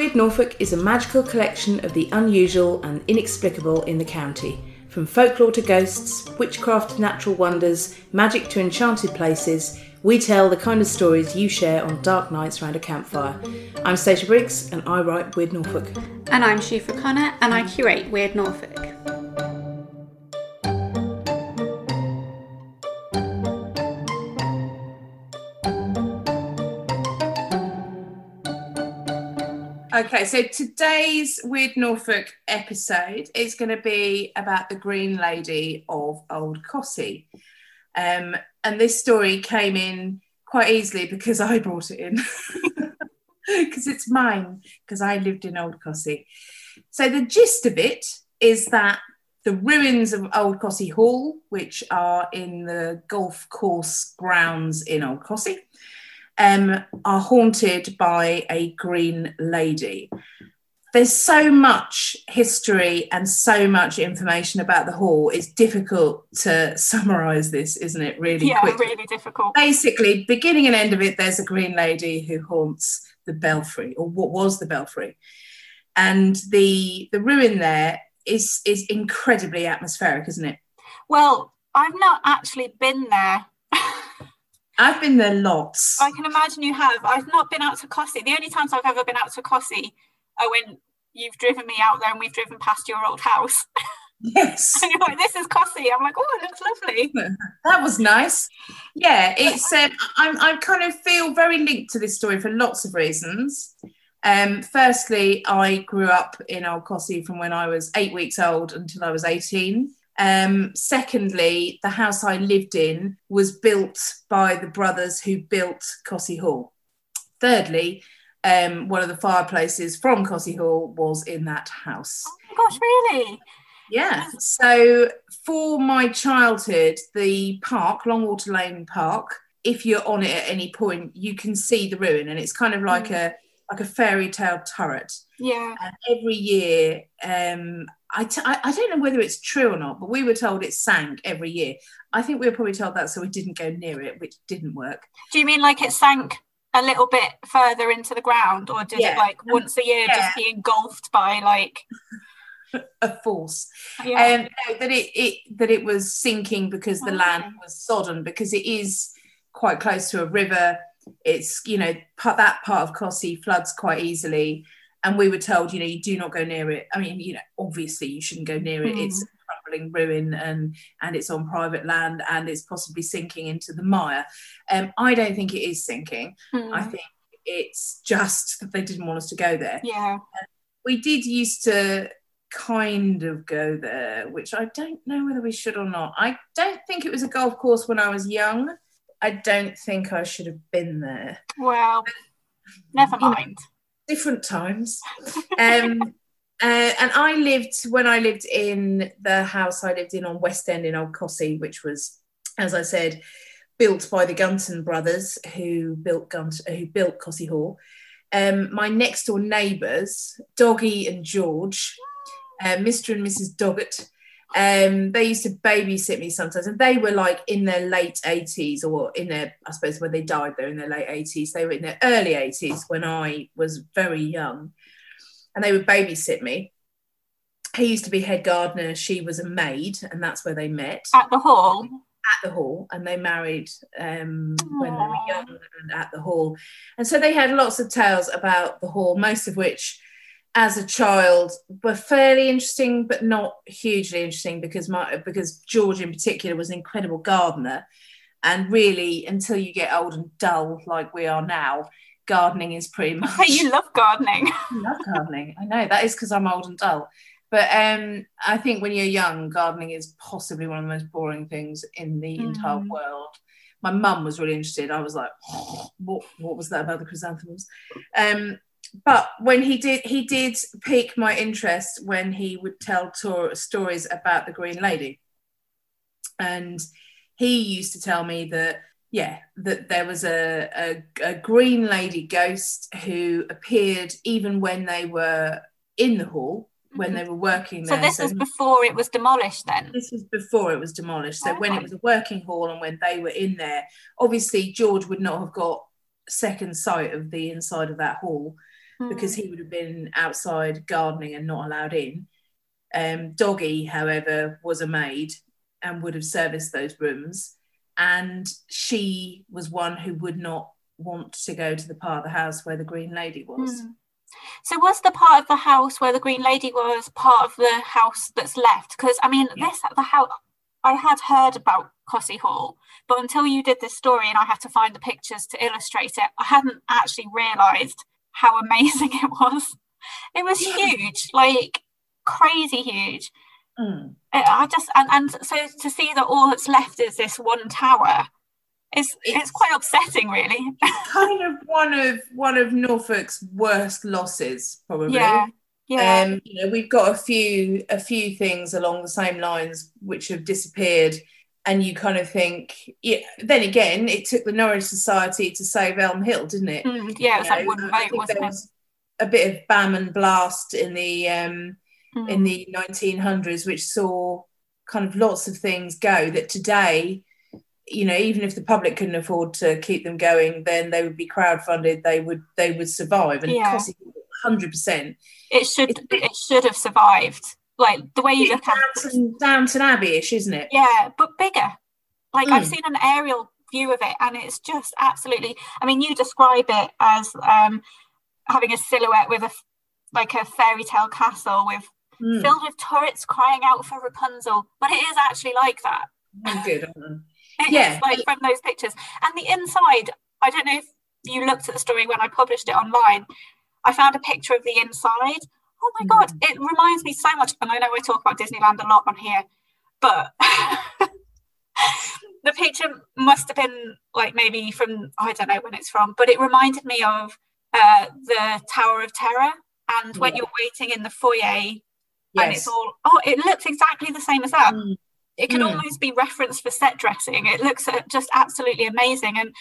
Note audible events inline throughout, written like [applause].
Weird Norfolk is a magical collection of the unusual and inexplicable in the county. From folklore to ghosts, witchcraft to natural wonders, magic to enchanted places, we tell the kind of stories you share on dark nights around a campfire. I'm Stacia Briggs and I write Weird Norfolk. And I'm Siofra Connor and I curate Weird Norfolk. Okay, so today's Weird Norfolk episode is going to be about the Green Lady of Old Cossey. Um, and this story came in quite easily because I brought it in. [laughs] Because it's mine, because I lived in Old Cossey. So the gist of it is that the ruins of Old Cossey Hall, which are in the golf course grounds in Old Cossey, um, are haunted by a green lady. There's so much history and so much information about the hall. It's difficult to [laughs] summarize this, isn't it? Really, Yeah, quickly? really difficult. Basically, beginning and end of it, there's a green lady who haunts the belfry, or what was the belfry, and the the ruin there is is incredibly atmospheric, isn't it? Well, I've not actually been there. I've been there lots. I can imagine you have. I've not been out to Cossey. The only times I've ever been out to Cossey are when you've driven me out there and we've driven past your old house. [laughs] Yes. and you're like, this is Cossey. I'm like, oh, it looks lovely. that was nice. Yeah, it's um, I'm I kind of feel very linked to this story for lots of reasons. Um, firstly, I grew up in Old Cossey from when I was eight weeks old until I was 18. Um, secondly, the house I lived in was built by the brothers who built Cossey Hall. Thirdly, um, one of the fireplaces from Cossey Hall was in that house. Oh my gosh, really? Yeah. So for my childhood, the park, Longwater Lane Park, if you're on it at any point, you can see the ruin, and it's kind of like Mm. a like a fairy tale turret. Yeah. And every year, um, I, t- I I don't know whether it's true or not, but we were told it sank every year. I think we were probably told that so we didn't go near it, which didn't work. Do you mean like it sank a little bit further into the ground, or did Yeah. it like once a year Yeah. just be engulfed by like? [laughs] A force. Yeah. um, no, that it, it that it was sinking because the Oh, land was sodden because it is quite close to a river. It's you know part, that part of Cossey floods quite easily, and we were told you know you do not go near it. I mean you know obviously you shouldn't go near it. Mm. It's crumbling ruin and and it's on private land and it's possibly sinking into the mire. Um, I don't think it is sinking. Hmm. I think it's just [laughs] that they didn't want us to go there yeah. we did used to kind of go there, which I don't know whether we should or not. I don't think it was a golf course when I was young. I don't think I should have been there. Well, never mind. Different times. Um, [laughs] uh, and I lived when I lived in the house I lived in on West End in Old Cossey, which was, as I said, built by the Gunton brothers who built Gunt- who built Cossey Hall. Um, my next door neighbours, Doggy and George, uh, Mr. and Mrs. Doggett, um, they used to babysit me sometimes, and they were like in their late 80s, or in their, I suppose, when they died, they're in their late 80s. They were in their early 80s when I was very young, and they would babysit me. He used to be head gardener, she was a maid, and that's where they met At the hall. at the hall and they married um, when they were young and at the hall. And so they had lots of tales about the hall, most of which, as a child, were fairly interesting, but not hugely interesting because my because George in particular was an incredible gardener. And really, until you get old and dull like we are now, gardening is pretty [laughs] much you love gardening. [laughs] I love gardening. I know that is because I'm old and dull. But um, I think when you're young, gardening is possibly one of the most boring things in the entire Mm. world. My mum was really interested. I was like, [gasps] what, what was that about the chrysanthemums? Um, but when he did, he did pique my interest when he would tell tour, stories about the Green Lady. And he used to tell me that yeah, that there was a, a, a green lady ghost who appeared even when they were in the hall when mm-hmm. they were working there. So this was before it was demolished then? this was before it was demolished. So when it was a working hall and when they were in there, obviously George would not have got second sight of the inside of that hall because Hmm. he would have been outside gardening and not allowed in. Um, Doggy, however, was a maid and would have serviced those rooms. And she was one who would not want to go to the part of the house where the Green Lady was. Hmm. So was the part of the house where the Green Lady was part of the house that's left? Because I mean, Yeah. this the house I had heard about Cossey Hall, but until you did this story and I had to find the pictures to illustrate it, I hadn't actually realised how amazing [laughs] it was. It was huge, like crazy huge. Mm. I I just and, and so to see that all that's left is this one tower it's, It's- quite upsetting, really. [laughs] Kind of one of one of Norfolk's worst losses, probably. yeah, yeah. Um, you know, we've got a few a few things along the same lines which have disappeared, and you kind of think, yeah. Then again, it took the Norwich Society to save Elm Hill, didn't it? Mm, yeah, it was like I vote, wasn't there it? was a bit of bam and blast in the um, Mm. in the 1900s, which saw kind of lots of things go that today. You know, even if the public couldn't afford to keep them going, then they would be crowdfunded. They would they would survive, and Yeah. Cossey, hundred percent. it should it should have survived. Like the way you look at it, Downton, Downton Abbey-ish, isn't it? yeah, but bigger. Like I've Mm. seen an aerial view of it, and it's just absolutely. I mean, you describe it as um, having a silhouette with a like a fairy tale castle with Mm. filled with turrets crying out for Rapunzel, but it is actually like that. Oh, good. [laughs] It Yeah. like from those pictures. And the inside, I don't know if you looked at the story when I published it online. I found a picture of the inside. Oh my god, it reminds me so much. And I know we talk about Disneyland a lot on here, but [laughs] the picture must have been like maybe from I don't know when it's from, but it reminded me of uh, the Tower of Terror. And when Yeah. you're waiting in the foyer, and it's all oh, it looks exactly the same as that Mm. it can Mm. almost be referenced for set dressing. It looks uh, just absolutely amazing. And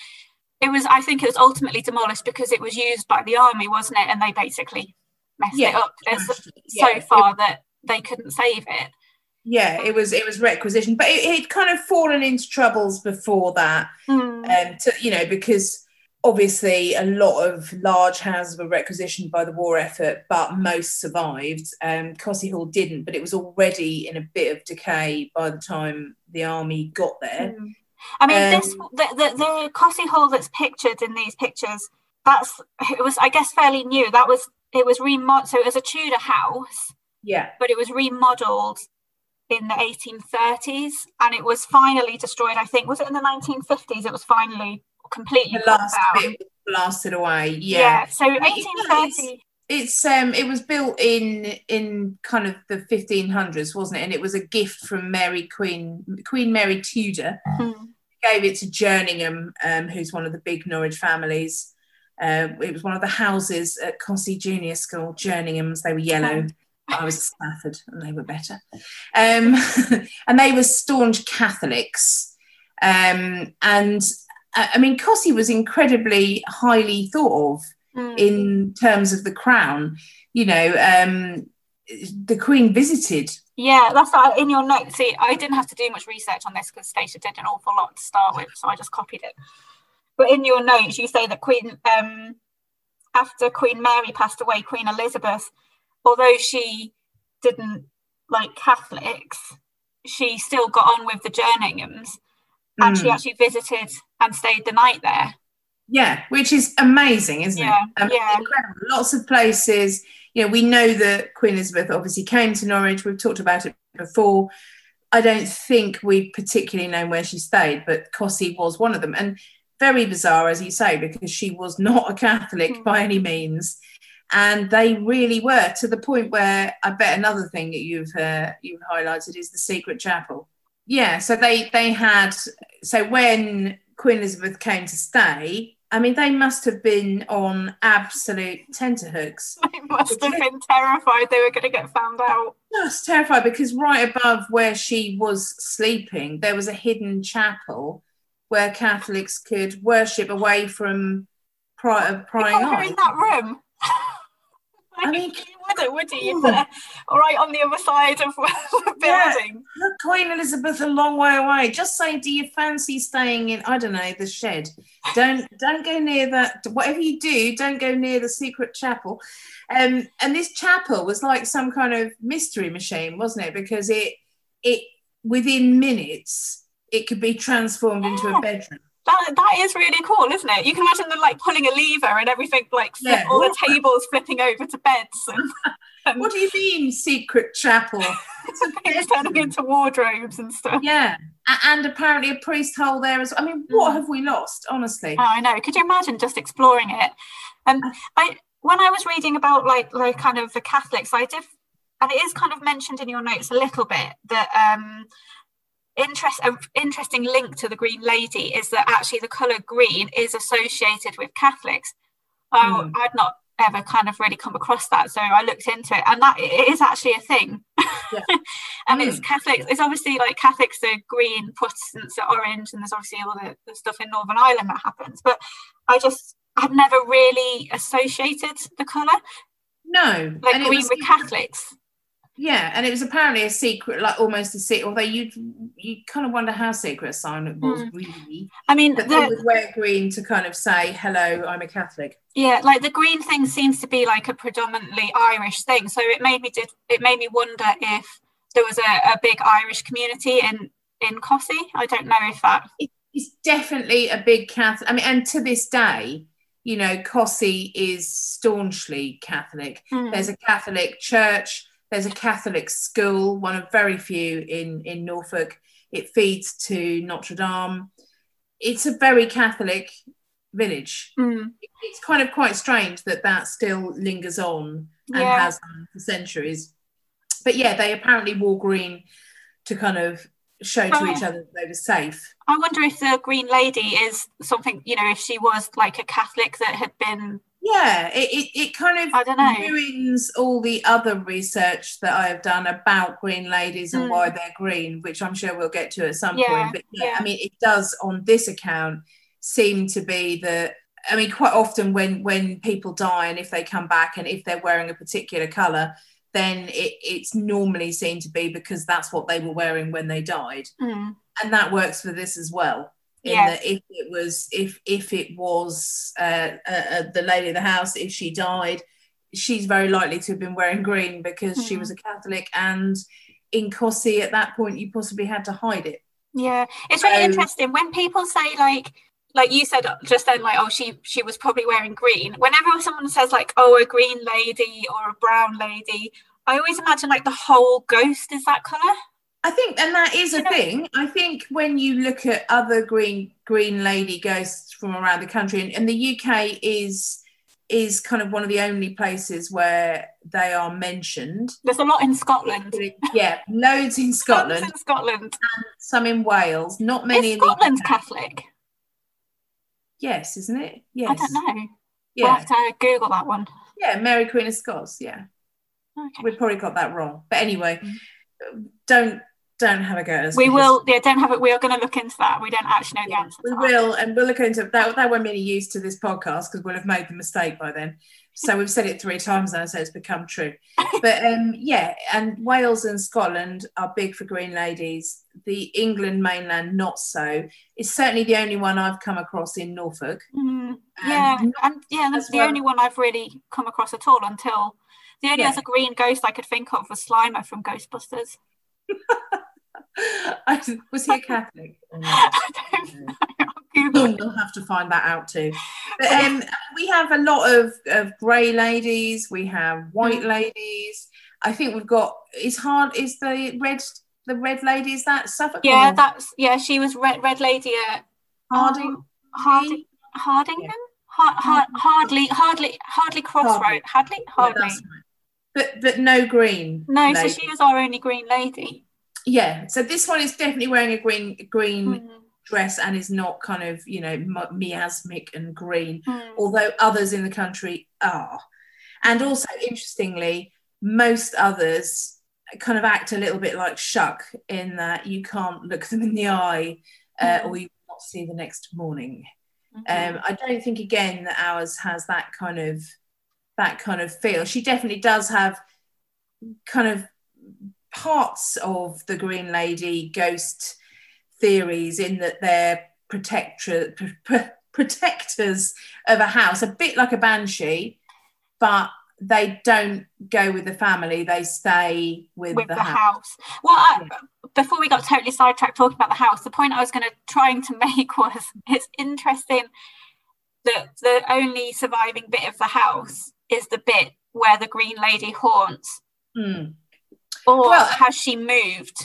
it was, I think it was ultimately demolished because it was used by the army, wasn't it? And they basically messed it Yeah. up There's Yeah, so it- far that they couldn't save it. Yeah, it was it was requisition, but it had kind of fallen into troubles before that. Hmm. Um, to, you know, because obviously a lot of large houses were requisitioned by the war effort, but most survived. Um, Cossey Hall didn't, but it was already in a bit of decay by the time the army got there. Mm. I mean, Um, this the, the the Cossey Hall that's pictured in these pictures. That's it was, I guess, fairly new. That was it was remodeled. So it was a Tudor house, Yeah, but it was remodeled in the 1830s, and it was finally destroyed. I think was it in the 1950s? It was finally completely the last bit blasted away. Yeah. Yeah. So 1830. It's um it was built in in kind of the 1500s, wasn't it? And it was a gift from Mary Queen Queen Mary Tudor. Hmm. Gave it to Jerningham, um, who's one of the big Norwich families. Uh, it was one of the houses at Cossey Junior School, Jerningham's. They were yellow. [laughs] I was at Stafford, and they were better. Um, [laughs] and they were staunch Catholics. Um, and uh, I mean, Cossey was incredibly highly thought of Hmm. in terms of the crown. You know, um, the Queen visited. Yeah, that's in your notes. See, I didn't have to do much research on this because Stacia did an awful lot to start with, so I just copied it. But in your notes, you say that Queen, um, after Queen Mary passed away, Queen Elizabeth, although she didn't like Catholics, she still got on with the Jerninghams, and she Mm. actually visited and stayed the night there. Yeah, which is amazing, isn't Yeah, it? Mean, yeah. incredible. Lots of places. You know, we know that Queen Elizabeth obviously came to Norwich. We've talked about it before. I don't think we particularly know where she stayed, but Cossey was one of them. And very bizarre, as you say, because she was not a Catholic Mm. by any means. And they really were to the point where I bet another thing that you've uh, you've highlighted is the secret chapel. Yeah, so they they had so when Queen Elizabeth came to stay, I mean they must have been on absolute tenterhooks. [laughs] They must have been terrified they were going to get found out. Just terrified because right above where she was sleeping, there was a hidden chapel where Catholics could worship away from pri- They prying eyes. in that room. I [laughs] mean, you wouldn't, would you? You'd [laughs] right on the other side of [laughs] the Yeah. building. look, Queen Elizabeth a long way away. Just say, do you fancy staying in? I don't know the shed. Don't don't go near that. Whatever you do, don't go near the secret chapel. Um, and this chapel was like some kind of mystery machine, wasn't it? Because it it within minutes it could be transformed into a bedroom. That, that is really cool, isn't it? You can imagine them like pulling a lever and everything, like Yeah. all the tables flipping over to beds and, [laughs] and What do you mean secret chapel? [laughs] things turning into wardrobes and stuff. Yeah, and apparently a priest hole there as. well. I mean, what Mm. have we lost? Honestly, Oh, I know. Could you imagine just exploring it? Um, I when I was reading about like like kind of the Catholics, I did, and it is kind of mentioned in your notes a little bit that um, interest an interesting link to the Green Lady is that actually the color green is associated with Catholics. Oh, Hmm. I'd not ever kind of really come across that, so I looked into it, and that it is actually a thing. Yeah. [laughs] and it's Mm. Catholics. It's obviously like Catholics are green, Protestants are orange, and there's obviously all the, the stuff in Northern Ireland that happens. But I just I've never really associated the colour no, like and green was- with Catholics. Yeah, and it was apparently a secret, like almost a secret. Although you you kind of wonder how secret a sign it was, Mm. really. I mean, But they would wear green to kind of say, "Hello, I'm a Catholic." yeah, like the green thing seems to be like a predominantly Irish thing. So it made me did it made me wonder if there was a, a big Irish community in in Cossey. I don't know if that. It's definitely a big Catholic. I mean, and to this day, you know, Cossey is staunchly Catholic. Hmm. There's a Catholic church. There's a Catholic school, one of very few in in Norfolk. It feeds to Notre Dame. It's a very Catholic village. Hmm. It's kind of quite strange that that still lingers on and Yeah. has for centuries. But yeah, they apparently wore green to kind of show to Oh. each other that they were safe. I wonder if the Green Lady is something, you know, if she was like a Catholic that had been, Yeah, it, it, it kind of I don't know. ruins all the other research that I have done about green ladies and Mm. why they're green, which I'm sure we'll get to at some Yeah, point. But yeah, yeah. I mean, it does on this account seem to be that. I mean, quite often when when people die and if they come back and if they're wearing a particular color, then it, it's normally seen to be because that's what they were wearing when they died Hmm. and that works for this as well in Yes. that if it was if if it was uh, uh, uh, the lady of the house if she died she's very likely to have been wearing green because she Mhm. was a catholic and in Cossey at that point you possibly had to hide it yeah, it's really So- interesting when people say like, like you said just then, like, oh, she she was probably wearing green. Whenever someone says like, oh, a green lady or a brown lady, I always imagine like the whole ghost is that color. I think, and that is a thing. I think when you look at other green green lady ghosts from around the country, and, and the UK is is kind of one of the only places where they are mentioned. There's a lot in Scotland. [laughs] Yeah, loads in Scotland, in Scotland. some in Wales, not many Is in the Scotland Catholic? Yes, isn't it? Yes. I don't know. We'll Yeah, have to Google that one. yeah, Mary Queen of Scots. Yeah, Okay. we probably got that wrong, but anyway, mm. don't don't have a go at us. We will. Yeah, don't have it. We are going to look into that. We don't actually know the Yeah, answer. we will, and we'll look into that. That won't be any use to this podcast because we'll have made the mistake by then. So we've said it three times now, so it's become true. [laughs] But um, yeah, and Wales and Scotland are big for green ladies. The England mainland, not so. It's certainly the only one I've come across in Norfolk. Mm, yeah, and yeah, that's the well. only one I've really come across at all until the only Yeah. other green ghost I could think of was Slimer from Ghostbusters. [laughs] [laughs] I, was he a Catholic? or [laughs] not? I don't know. I'll [laughs] we'll have to find that out too. But um, we have a lot of, of grey ladies. We have white Mm. ladies. I think we've got. Is hard. Is the red the red lady? Is that Suffolk? Yeah, or that's yeah. She was Red, Red Lady at Harding. Harding, Hardingham, Har, Har, hardly, hardly, hardly crossroad. Hardly, Yeah, hardly. that's right. But but no green. No, so she was our only green lady. Yeah. So this one is definitely wearing a green green Mm, dress and is not kind of you know mi- miasmic and green. mm. although others in the country are. And also, interestingly, most others kind of act a little bit like Shuck in that you can't look them in the eye uh, Mhm. or you will not see the next morning. Mhm. Um, I don't think, again, that ours has that kind of that kind of feel. She definitely does have kind of parts of the Green Lady ghost theories in that they're protector, pr- protectors of a house, a bit like a banshee, but they don't go with the family; they stay with, with the, the house. house. Well, I, before we got totally sidetracked talking about the house, the point I was going to trying to make [laughs] was it's interesting that the only surviving bit of the house is the bit where the Green Lady haunts. Hmm. Or Well, has she moved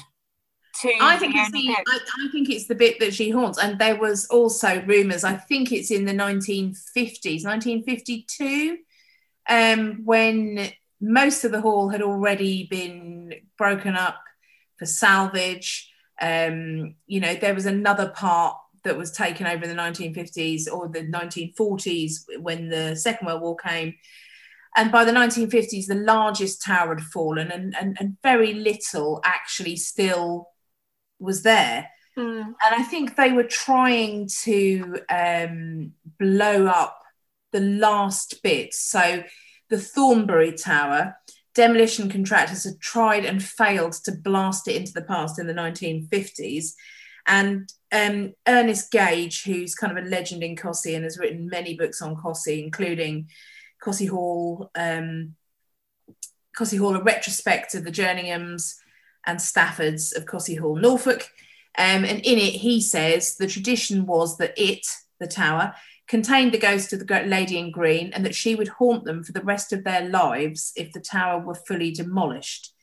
to? I think it's the bit? I, I think it's the bit that she haunts, and there was also rumours. I think it's in the 1950s, 1952, um, when most of the hall had already been broken up for salvage. Um, you know, there was another part that was taken over in the 1950s or the 1940s when the Second World War came. And by the 1950s, the largest tower had fallen, and, and, and very little actually still was there. Mm. And I think they were trying to um, blow up the last bit. So the Thornbury Tower, demolition contractors had tried and failed to blast it into the past in the 1950s. And um, Ernest Gage, who's kind of a legend in Cossey and has written many books on Cossey, including Cossey Hall, um, Cossey Hall, a retrospect of the Jerninghams and Staffords of Cossey Hall, Norfolk. Um, and in it, he says the tradition was that it, the tower, contained the ghost of the lady in green and that she would haunt them for the rest of their lives if the tower were fully demolished.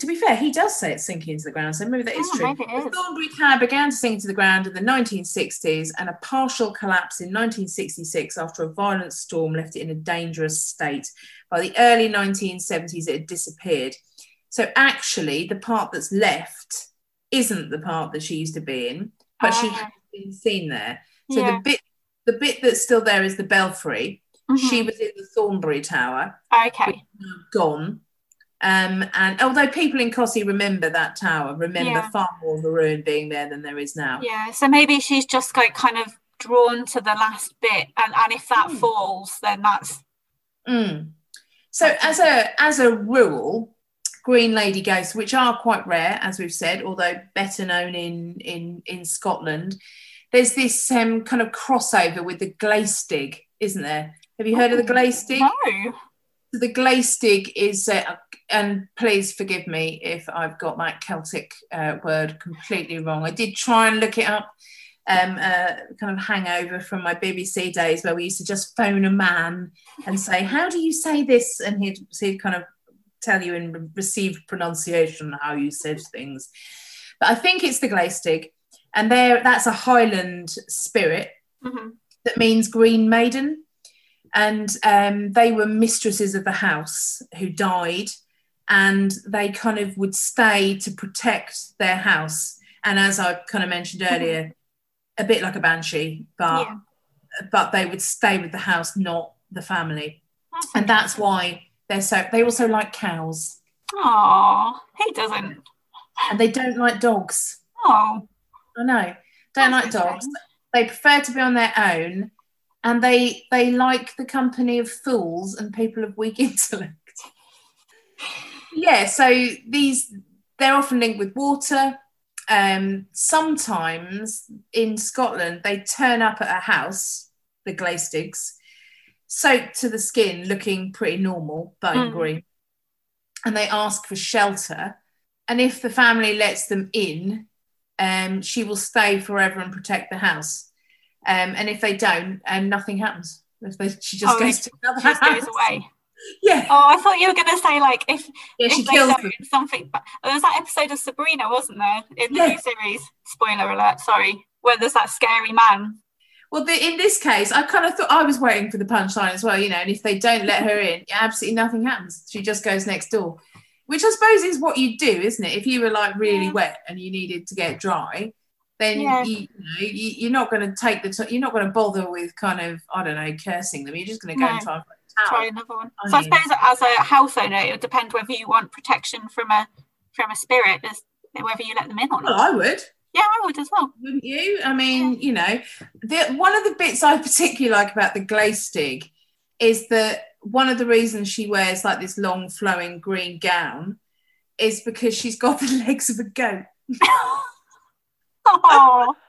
To be fair, he does say it's sinking into the ground, so maybe that is Oh, true. maybe it The. Thornbury Tower began to sink to the ground in the 1960s, and a partial collapse in 1966 after a violent storm left it in a dangerous state. By the early 1970s, it had disappeared. So actually, the part that's left isn't the part that she used to be in, but she Ah. has been seen there. So Yeah. the bit the bit that's still there is the belfry. She Mhm. was in the Thornbury Tower, okay. gone. Um, and although people in Cossey remember that tower, remember Yeah. far more of the ruin being there than there is now. Yeah. So maybe she's just like kind of drawn to the last bit, and and if that Hmm. falls, then that's Mm. So as a as a rule, green lady ghosts, which are quite rare, as we've said, although better known in in in Scotland, there's this um, kind of crossover with the Glaistig, isn't there? Have you heard of the Glaistig? no. The Glaistig is, uh, and please forgive me if I've got that Celtic uh, word completely wrong. I did try and look it up. Um, uh, kind of hangover from my BBC days where we used to just phone a man and say, "How do you say this?" and he'd, he'd kind of tell you in received pronunciation how you said things. But I think it's the Glaistig, and there that's a Highland spirit Mhm. that means green maiden. And um, they were mistresses of the house who died, and they kind of would stay to protect their house. And as I kind of mentioned earlier, a bit like a banshee, but Yeah. but they would stay with the house, not the family. That's And that's why they're so. They also like cows, Oh, he doesn't. and they don't like dogs. Oh, I know, don't like That's a dogs. They prefer to be on their own, and they they like the company of fools and people of weak [laughs] intellect. yeah, so these they're often linked with water. Um, sometimes in Scotland, they turn up at a house, the Glaistigs, soaked to the skin, looking pretty normal, but in Mm. green, and they ask for shelter. And if the family lets them in, um, she will stay forever and protect the house. Um, and if they don't, um, nothing happens. If they, she just Oh, goes to another she just house. goes away. [laughs] Yeah, Oh, I thought you were going to say like if yeah, she if they kills them. something. But there was that episode of Sabrina, wasn't there, in the Yeah. new series? Spoiler alert. Sorry, where there's that scary man. Well, the, in this case, I kind of thought I was waiting for the punchline as well, you know. And if they don't let her in, absolutely nothing happens. She just goes next door, which I suppose is what you do, isn't it? If you were like really Yeah. wet and you needed to get dry, then Yeah. you, you know you, you're not going to take the t- you're not going to bother with kind of I don't know cursing them. You're just going to go No. and try Try another one. I so I suppose as a house owner, it would depend whether you want protection from a from a spirit, as whether you let them in or Well, not. I would. Yeah, I would as well. wouldn't you? I mean, you know, the, one of the bits I particularly like about the Glaistig is that one of the reasons she wears like this long flowing green gown is because she's got the [laughs] legs of a goat. [laughs] Oh, [laughs]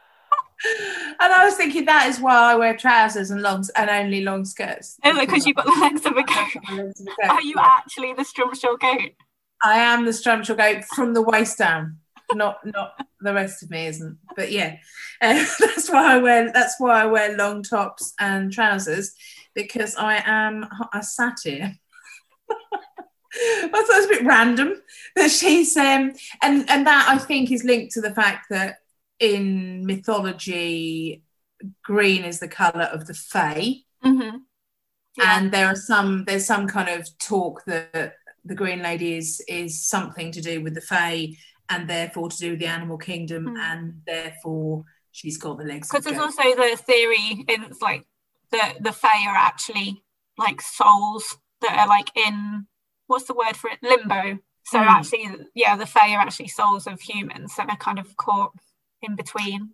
And I was thinking that is why I wear trousers and longs and only long skirts. because you've got the legs of a [laughs] goat. got the legs of a goat. Are you Yeah. actually the Strumshaw goat? I am the Strumshaw goat from the waist down. Not not the rest of me isn't. But yeah, uh, [laughs] that's why I wear that's why I wear long tops and trousers because I am a satyr. I thought it was a bit random that she's um and and that I think is linked to the fact that in mythology green is the color of the fae Mm-hmm. and there are some there's some kind of talk that the green lady is is something to do with the fae and therefore to do with the animal kingdom Hmm. and therefore she's got the legs because there's also the theory it's like the the fae are actually like souls that are like in what's the word for it limbo so Hmm. actually yeah the fae are actually souls of humans so they're kind of caught in between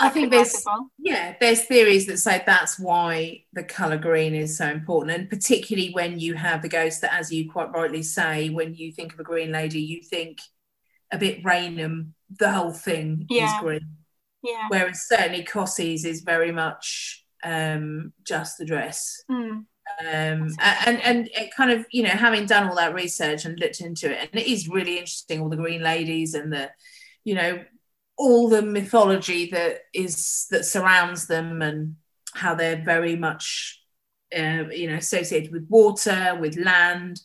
I think there's well. yeah there's theories that say that's why the color green is so important and particularly when you have the ghost that as you quite rightly say when you think of a green lady you think a bit Raynham the whole thing Yeah. is green yeah whereas certainly Cossey's is very much um, just the dress. Mm. Um, and and it kind of you know having done all that research and looked into it, and it is really interesting all the green ladies and the you know all the mythology that is that surrounds them and how they're very much uh, you know associated with water, with land,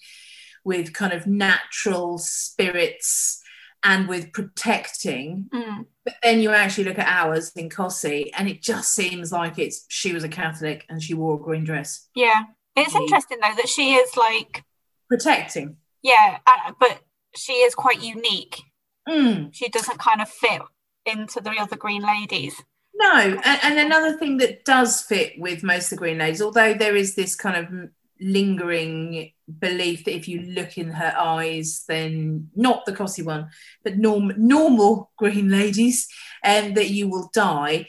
with kind of natural spirits, and with protecting. Mm. but then you actually look at ours in Cossey, and it just seems like it's she was a Catholic and she wore a green dress, yeah. It's interesting though that she is like protecting. yeah uh, but she is quite unique. Mm, she doesn't kind of fit into the other green ladies no, and, and another thing that does fit with most of the Green Ladies, although there is this kind of lingering belief that if you look in her eyes, then not the Cossey one, but norm, normal Green Ladies, and that you will die.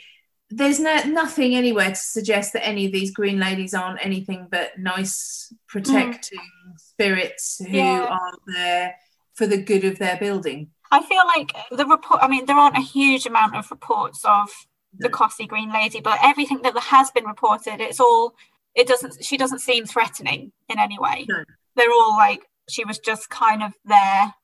There's no nothing anywhere to suggest that any of these green ladies aren't anything but nice, protecting mm. spirits who Yeah. are there for the good of their building. I feel like the report. I mean, there aren't a huge amount of reports of the No. Cossey Green Lady, but everything that has been reported, it's all. It doesn't. She doesn't seem threatening in any way. No. They're all like she was just kind of there.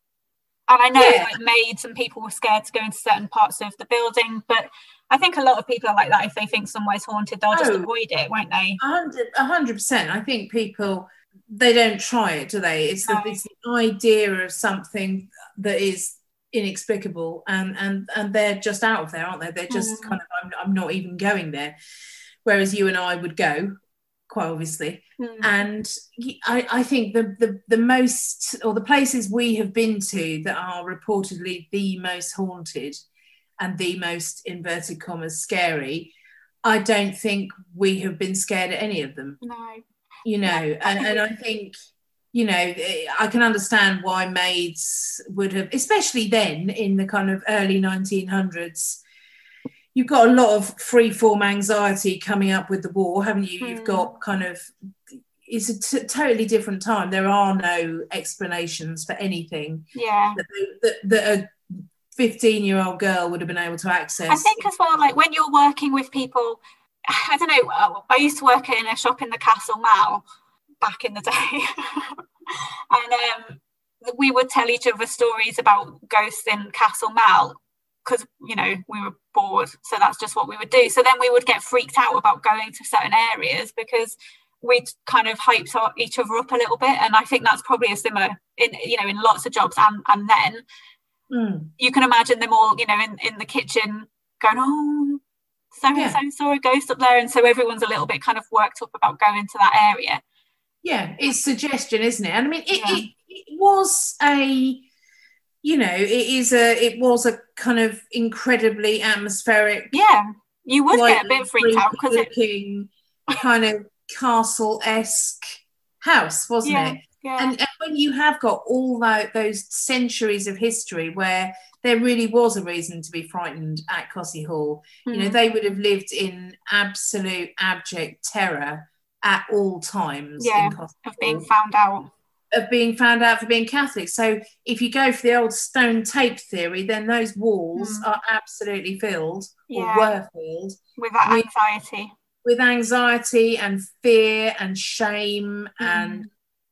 And I know Yeah. like maids and people were scared to go into certain parts of the building, but I think a lot of people are like that. If they think somewhere's haunted, they'll just Oh. avoid it, won't they? A hundred, a hundred percent. I think people they don't try it, do they? It's the, No. it's the idea of something that is inexplicable, and and and they're just out of there, aren't they? They're just Mhm. kind of I'm, I'm not even going there. Whereas you and I would go, quite obviously. Mm. And I, I think the, the the most or the places we have been to that are reportedly the most haunted and the most inverted commas scary, I don't think we have been scared at any of them no. you know and, and i think you know i can understand why maids would have especially then in the kind of early 1900s you've got a lot of free form anxiety coming up with the war haven't you you've Hmm. got kind of it's a t- totally different time there are no explanations for anything Yeah. that, that, that a 15 year old girl would have been able to access I think as well, like when you're working with people, [sighs] I don't know. I used to work in a shop in the Castle Mall back in the day, [laughs] and um, we would tell each other stories about ghosts in Castle Mall because you know we were bored, so that's just what we would do. So then we would get freaked out about going to certain areas because we'd kind of hyped each other up a little bit, and I think that's probably a similar in you know in lots of jobs and and then Mm. you can imagine them all, you know, in, in the kitchen going, oh, so and so saw a ghost up there. And so everyone's a little bit kind of worked up about going to that area. Yeah it's suggestion isn't it and i mean it, Yeah. it, it was a you know it is a it was a kind of incredibly atmospheric Yeah, you would get a bit freaked out because it, looking kind of castle-esque house wasn't yeah, it yeah, and, and when you have got all that, those centuries of history where there really was a reason to be frightened at Cossey Hall, you know, Mm. they would have lived in absolute abject terror at all times. Yeah, of being found out. Of being found out for being Catholic. So if you go for the old stone tape theory, then those walls mm. are absolutely filled yeah. or were filled with anxiety. With, with anxiety and fear and shame mm. and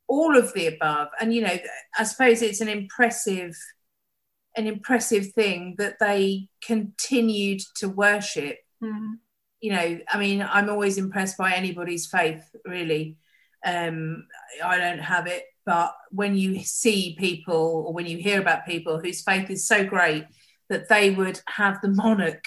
all of the above. And you know, I suppose it's an impressive an impressive thing that they continued to worship. Mm. You know, I mean, I'm always impressed by anybody's faith, really. Um, I don't have it, but when you see people or when you hear about people whose faith is so great that they would have the monarch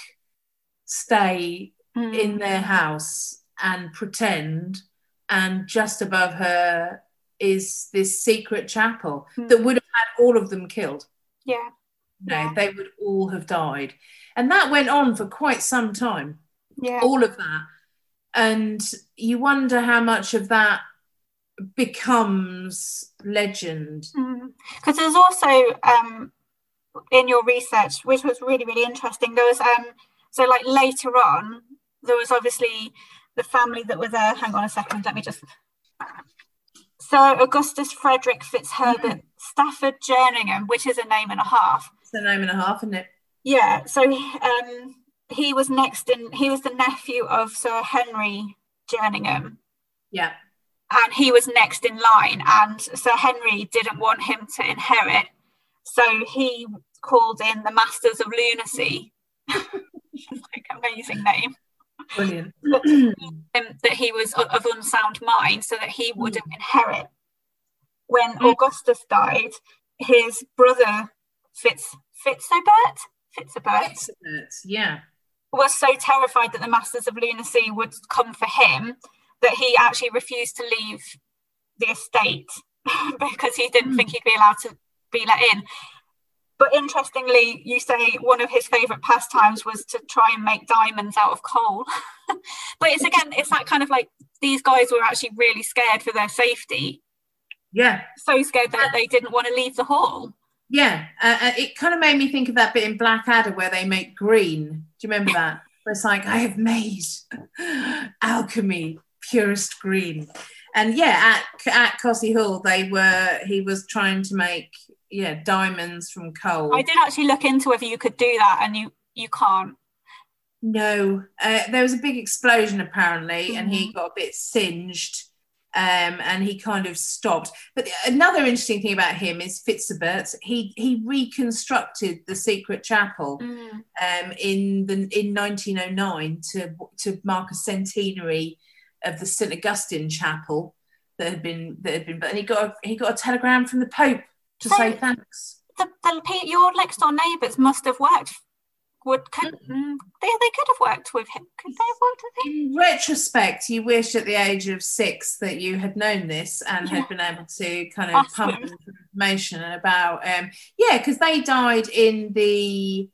stay mm. in their house and pretend, and just above her is this secret chapel mm. that would have had all of them killed. Yeah no, yeah. they would all have died. And that went on for quite some time. Yeah. All of that. And you wonder how much of that becomes legend. Because mm. there's also um, in your research, which was really, really interesting, there was um so like later on, there was obviously the family that were there. Hang on a second, let me just so Augustus Frederick Fitzherbert mm. Stafford Jerningham, which is a name and a half, It's a name and a half, isn't it? Yeah. So um, he was next in. He was the nephew of Sir Henry Jerningham. Yeah. And he was next in line, and Sir Henry didn't want him to inherit, so he called in the Masters of Lunacy. [laughs] like amazing name. Brilliant. [clears throat] that he was of unsound mind, so that he wouldn't mm. inherit. When mm. Augustus died, his brother Fitz Fitzobert Fitzobert Fitzobert, yeah, was so terrified that the Masters of Lunacy would come for him that he actually refused to leave the estate [laughs] because he didn't mm. think he'd be allowed to be let in. But interestingly, you say one of his favourite pastimes was to try and make diamonds out of coal. [laughs] but it's again, it's that kind of like these guys were actually really scared for their safety. Yeah. So scared that they didn't want to leave the hall. Yeah, uh, uh, it kind of made me think of that bit in Blackadder where they make green. Do you remember that? Where it's like, I have made [gasps] alchemy purest green. And yeah, at, at Cossey Hall, they were, he was trying to make, yeah, diamonds from coal. I did actually look into whether you could do that and you, you can't. No, uh, there was a big explosion apparently, mm-hmm. and he mm-hmm. got a bit singed um, and he kind of stopped. But another interesting thing about him is Fitzherbert. He he reconstructed the secret chapel mm. um, in the in 1909 to to mark a centenary of the St Augustine Chapel that had been that had been. But he got a, he got a telegram from the Pope to so say thanks. The, the, your next door neighbours must have worked would could mm, they, they could have worked with him could they have worked with him in retrospect you wish at the age of six that you had known this and yeah. had been able to kind of Ask pump information about um yeah because they died in the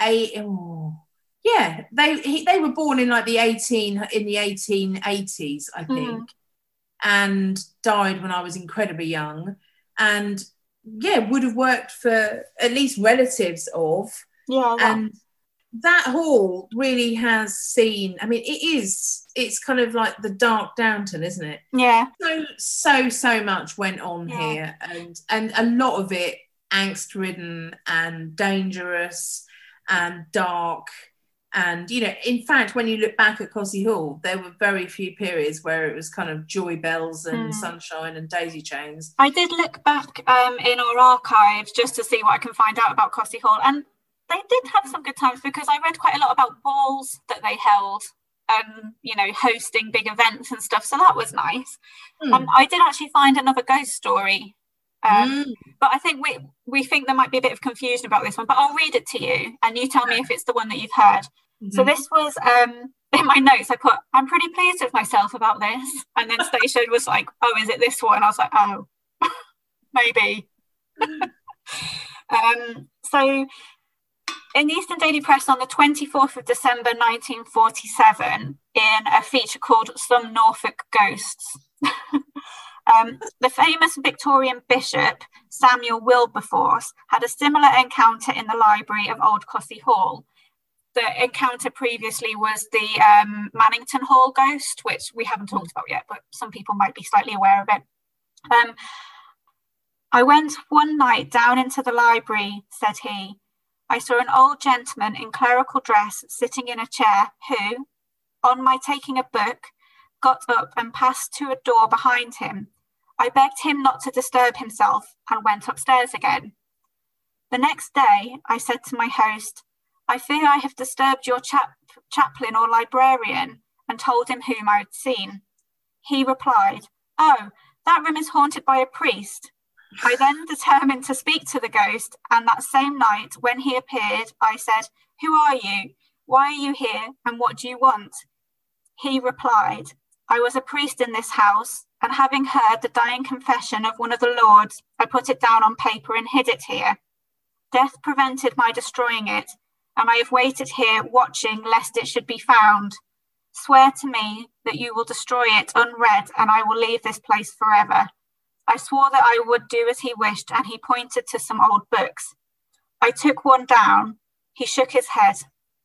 eight oh, yeah they he, they were born in like the 18 in the 1880s i think mm. and died when i was incredibly young and yeah would have worked for at least relatives of yeah. And that hall really has seen, I mean, it is, it's kind of like the dark Downton, isn't it? Yeah. So, so, so much went on yeah. here and, and a lot of it angst ridden and dangerous and dark. And, you know, in fact, when you look back at Cossey Hall, there were very few periods where it was kind of joy bells and mm. sunshine and daisy chains. I did look back um, in our archives just to see what I can find out about Cossey Hall. And they did have some good times because I read quite a lot about balls that they held um, you know, hosting big events and stuff. So that was nice. Mm. Um, I did actually find another ghost story. Um, mm. But I think we we think there might be a bit of confusion about this one. But I'll read it to you, and you tell me if it's the one that you've heard. Mm-hmm. So this was um, [laughs] in my notes. I put, "I'm pretty pleased with myself about this," and then Stacia was like, "Oh, is it this one?" I was like, "Oh, [laughs] maybe." [laughs] um, so in the Eastern Daily Press on the 24th of December 1947 in a feature called Some Norfolk Ghosts. [laughs] um, the famous Victorian bishop Samuel Wilberforce had a similar encounter in the library of Old Cossey Hall. the encounter previously was the um, Mannington Hall ghost, which we haven't talked about yet, but some people might be slightly aware of it. Um, I went one night down into the library, said he. I saw an old gentleman in clerical dress sitting in a chair who, on my taking a book, got up and passed to a door behind him. I begged him not to disturb himself and went upstairs again. The next day, I said to my host, I fear I have disturbed your chap- chaplain or librarian, and told him whom I had seen. He replied, Oh, that room is haunted by a priest. I then determined to speak to the ghost, and that same night, when he appeared, I said, Who are you? Why are you here? And what do you want? He replied, I was a priest in this house, and having heard the dying confession of one of the lords, I put it down on paper and hid it here. Death prevented my destroying it, and I have waited here watching lest it should be found. Swear to me that you will destroy it unread, and I will leave this place forever. I swore that I would do as he wished, and he pointed to some old books. I took one down. He shook his head.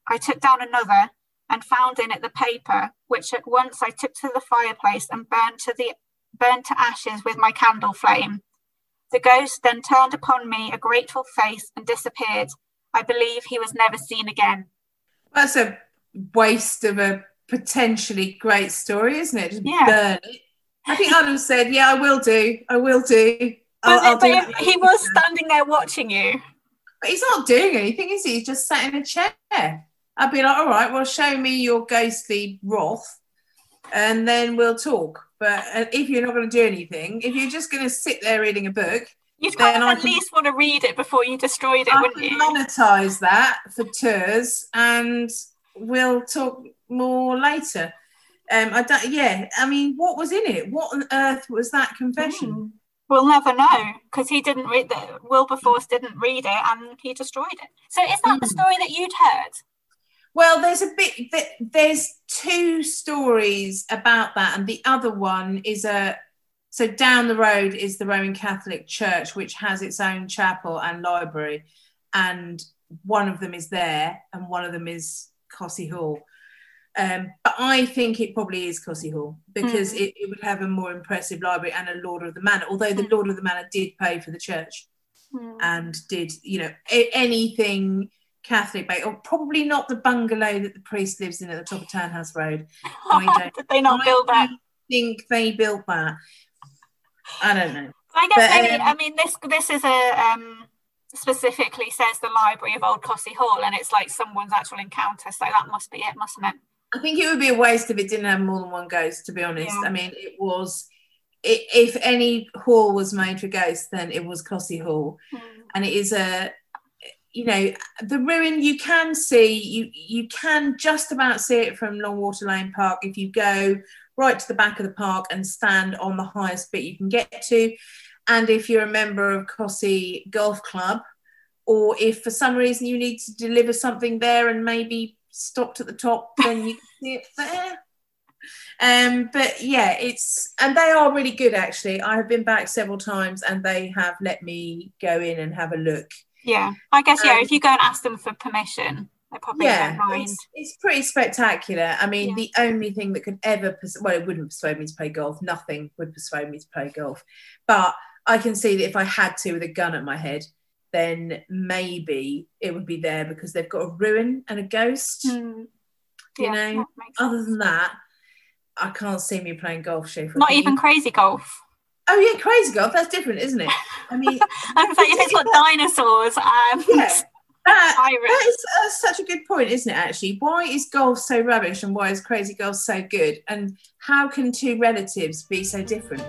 I took down another and found in it the paper, which at once I took to the fireplace and burned to the burned to ashes with my candle flame. The ghost then turned upon me a grateful face and disappeared. I believe he was never seen again. That's a waste of a potentially great story, isn't it? Just Yeah. burn it. I think I'd said, "Yeah, I will do. I will do." I'll- But, I'll do he was standing there watching you. But he's not doing anything, is he? He's just sat in a chair. I'd be like, all right, well, show me your ghostly wrath and then we'll talk. But uh, if you're not going to do anything, if you're just going to sit there reading a book, You'd Then kind of I at can- least want to read it before you destroyed it, I wouldn't you? monetize that for tours and we'll talk more later. Um, I don't, yeah, I mean, what was in it? What on earth was that confession? Hmm. We'll never know because he didn't read the Wilberforce didn't read it and he destroyed it. So is that the Hmm. story that you'd heard? Well, there's a bit that there's two stories about that, and the other one is a so down the road is the Roman Catholic Church, which has its own chapel and library, and one of them is there, and one of them is Costessey Hall. Um, but I think it probably is Costessey Hall because Mm. it, it would have a more impressive library and a Lord of the Manor. Although the Mm. Lord of the Manor did pay for the church Hmm. and did you know a- anything Catholic, but or probably not the bungalow that the priest lives in at the top of Townhouse Road. [laughs] I don't- Did they not I build that? think they built that. I don't know. I guess but, maybe, um, I mean this this is a um specifically says the library of Old Costessey Hall and it's like someone's actual encounter, so that must be it, mustn't it? I think it would be a waste if it didn't have more than one ghost. To be honest, Yeah. I mean, it was. i if any hall was made for ghosts, then it was Costessey Hall. Hmm. and it is a you know the ruin you can see you you can just about see it from longwater lane park if you go right to the back of the park and stand on the highest bit you can get to and if you're a member of Costessey Golf Club or if for some reason you need to deliver something there and maybe stopped at the top then you can see it there um but yeah it's and they are really good actually i have been back several times and they have let me go in and have a look Yeah. I guess yeah, Um, if you go and ask them for permission, they probably yeah don't mind. it's, it's pretty spectacular i mean Yeah. the only thing that could ever pers- well it wouldn't persuade me to play golf nothing would persuade me to play golf but i can see that if i had to with a gun at my head then maybe it would be there because they've got a ruin and a ghost Hmm. You Yeah, know, other than that i can't see me playing golf Siofra. not even crazy golf. oh yeah crazy golf that's different isn't it i mean I was like, if it's got dinosaurs and yeah [laughs] that. That is uh, such a good point, isn't it? Actually, why is golf so rubbish and why is crazy golf so good? And how can two relatives be so different?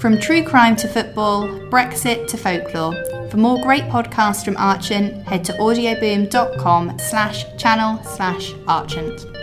From true crime to football, Brexit to folklore. For more great podcasts from Archant, head to audioboom.com slash channel slash Archant.